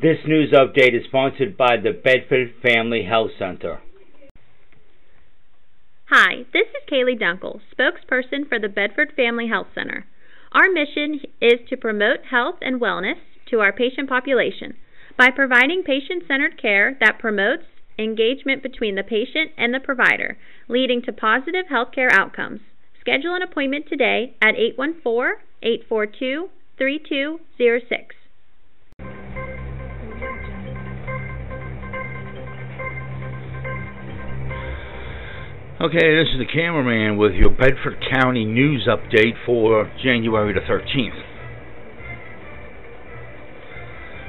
This news update is sponsored by the Bedford Family Health Center. Hi, this is Kaylee Dunkel, spokesperson for the Bedford Family Health Center. Our mission is to promote health and wellness to our patient population by providing patient centered care that promotes engagement between the patient and the provider, leading to positive healthcare outcomes. Schedule an appointment today at 814 842 3206. Okay, this is the cameraman with your Bedford County news update for January the 13th.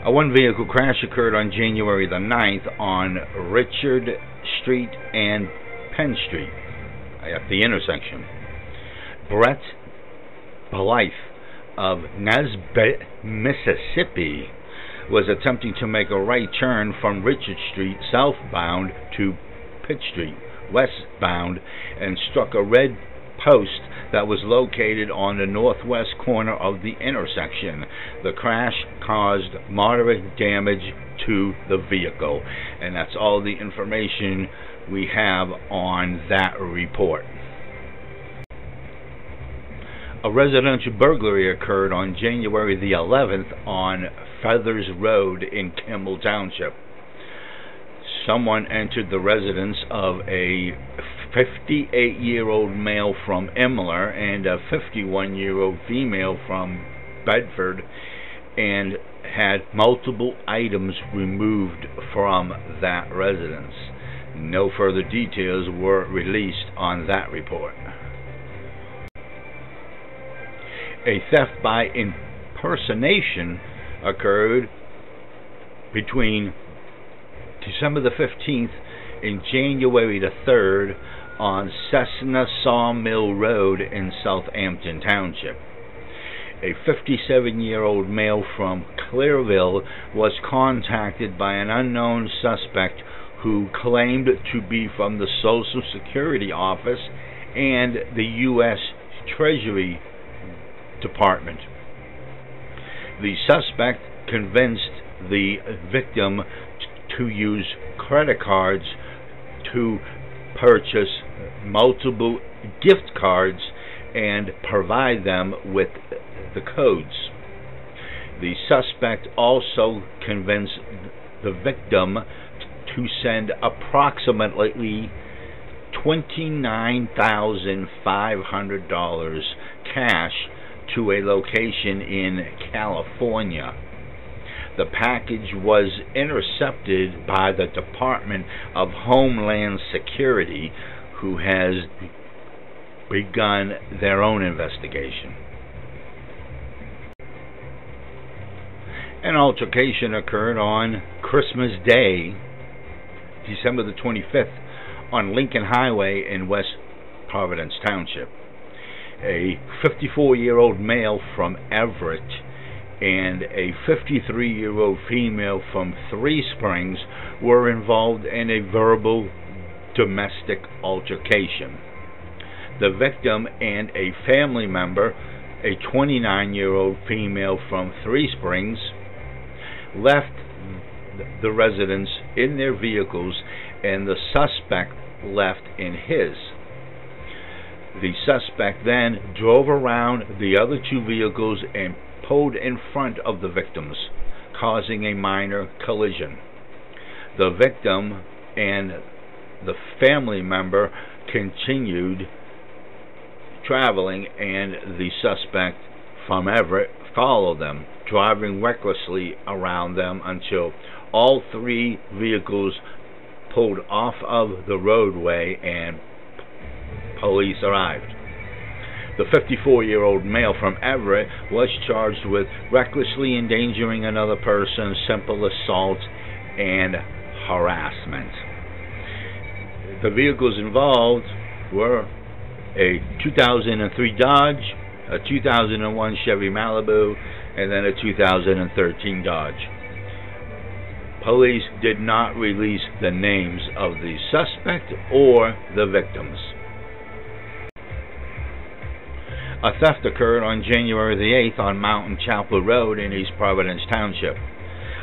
A one vehicle crash occurred on January the 9th on Richard Street and Penn Street at the intersection. Brett Blythe of Nesbit, Mississippi was attempting to make a right turn from Richard Street southbound to Pitt Street westbound and struck a red post that was located on the northwest corner of the intersection. The crash caused moderate damage to the vehicle, and that's all the information we have on that report. A residential burglary occurred on January the 11th on Feathers Road in Kimmel Township someone entered the residence of a 58 year old male from Imler and a 51 year old female from Bedford and had multiple items removed from that residence. No further details were released on that report. A theft by impersonation occurred between December the 15th and January the 3rd on Cessna Sawmill Road in Southampton Township. A 57 year old male from Clearville was contacted by an unknown suspect who claimed to be from the Social Security Office and the U.S. Treasury Department. The suspect convinced the victim to use credit cards to purchase multiple gift cards and provide them with the codes. The suspect also convinced the victim to send approximately $29,500 cash to a location in California the package was intercepted by the Department of Homeland Security, who has begun their own investigation. An altercation occurred on Christmas Day, December the 25th, on Lincoln Highway in West Providence Township. A 54 year old male from Everett and a 53 year old female from Three Springs were involved in a verbal domestic altercation. The victim and a family member, a 29 year old female from Three Springs, left the residence in their vehicles and the suspect left in his. The suspect then drove around the other two vehicles and pulled in front of the victims, causing a minor collision. The victim and the family member continued traveling, and the suspect from Everett followed them, driving recklessly around them until all three vehicles pulled off of the roadway and police arrived. The 54 year old male from Everett was charged with recklessly endangering another person, simple assault, and harassment. The vehicles involved were a 2003 Dodge, a 2001 Chevy Malibu, and then a 2013 Dodge. Police did not release the names of the suspect or the victims. A theft occurred on January the 8th on Mountain Chapel Road in East Providence Township.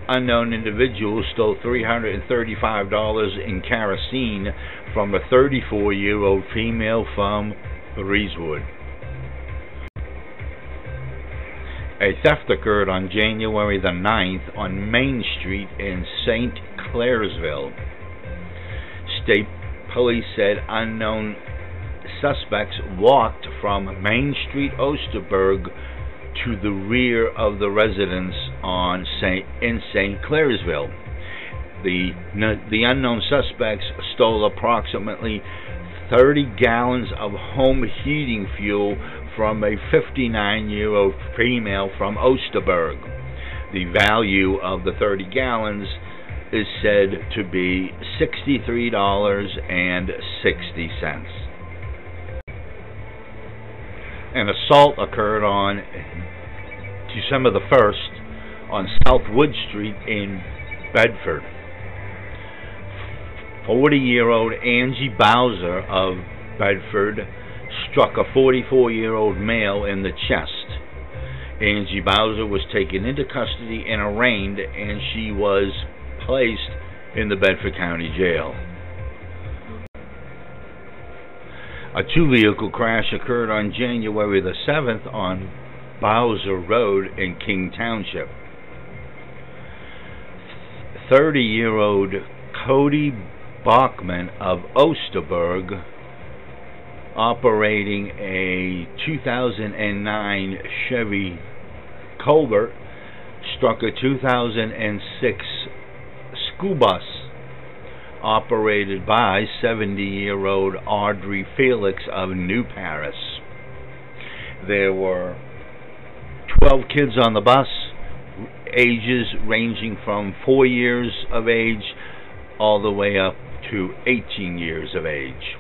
unknown individuals stole $335 in kerosene from a 34 year old female from Breezewood. A theft occurred on January the 9th on Main Street in St. Clairsville. State police said unknown suspects walked from Main Street, Osterburg, to the rear of the residence on Saint, in St. Clairsville. The, the unknown suspects stole approximately 30 gallons of home heating fuel from a 59 year old female from Osterburg. The value of the 30 gallons is said to be $63.60. An assault occurred on December the 1st on South Wood Street in Bedford. 40 year old Angie Bowser of Bedford struck a 44 year old male in the chest. Angie Bowser was taken into custody and arraigned, and she was placed in the Bedford County Jail. A two vehicle crash occurred on January the 7th on Bowser Road in King Township. 30 year old Cody Bachman of Osterburg operating a 2009 Chevy Cobalt struck a 2006 school bus operated by 70 year old Audrey Felix of New Paris. There were 12 kids on the bus, ages ranging from 4 years of age all the way up to 18 years of age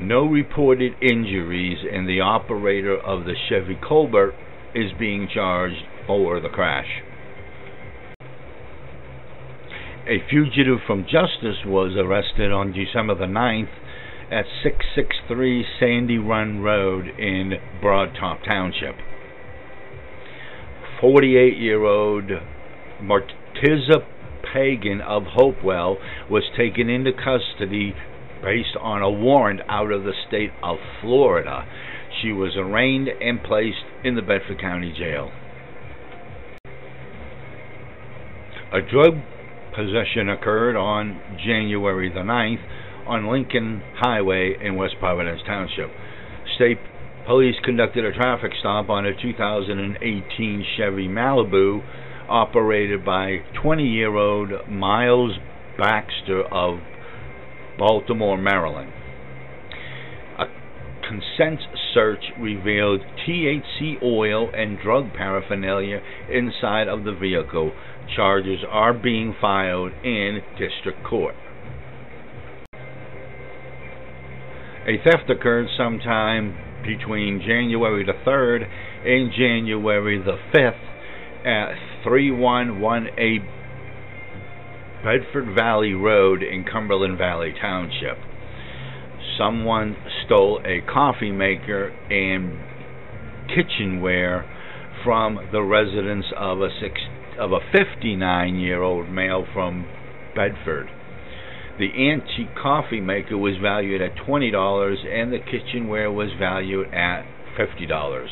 no reported injuries, and the operator of the Chevy Cobalt is being charged for the crash. A fugitive from justice was arrested on December the 9th at 663 Sandy Run Road in Broadtop Township. 48 year old Martiza Pagan of Hopewell was taken into custody based on a warrant out of the state of Florida. She was arraigned and placed in the Bedford County Jail. A drug possession occurred on January the 9th on Lincoln Highway in West Providence Township. State police conducted a traffic stop on a 2018 Chevy Malibu operated by 20 year old Miles Baxter of Baltimore, Maryland. A consent search revealed THC oil and drug paraphernalia inside of the vehicle. Charges are being filed in district court. A theft occurred sometime between January the 3rd and January the 5th at 3118 Bedford Valley Road in Cumberland Valley Township. Someone stole a coffee maker and kitchenware from the residence of a six, of a 59-year-old male from Bedford. The antique coffee maker was valued at $20 and the kitchenware was valued at $50.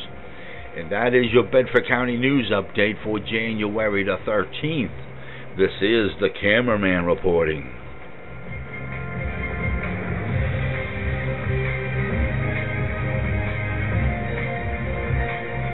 And that is your Bedford County News update for January the 13th. This is the cameraman reporting.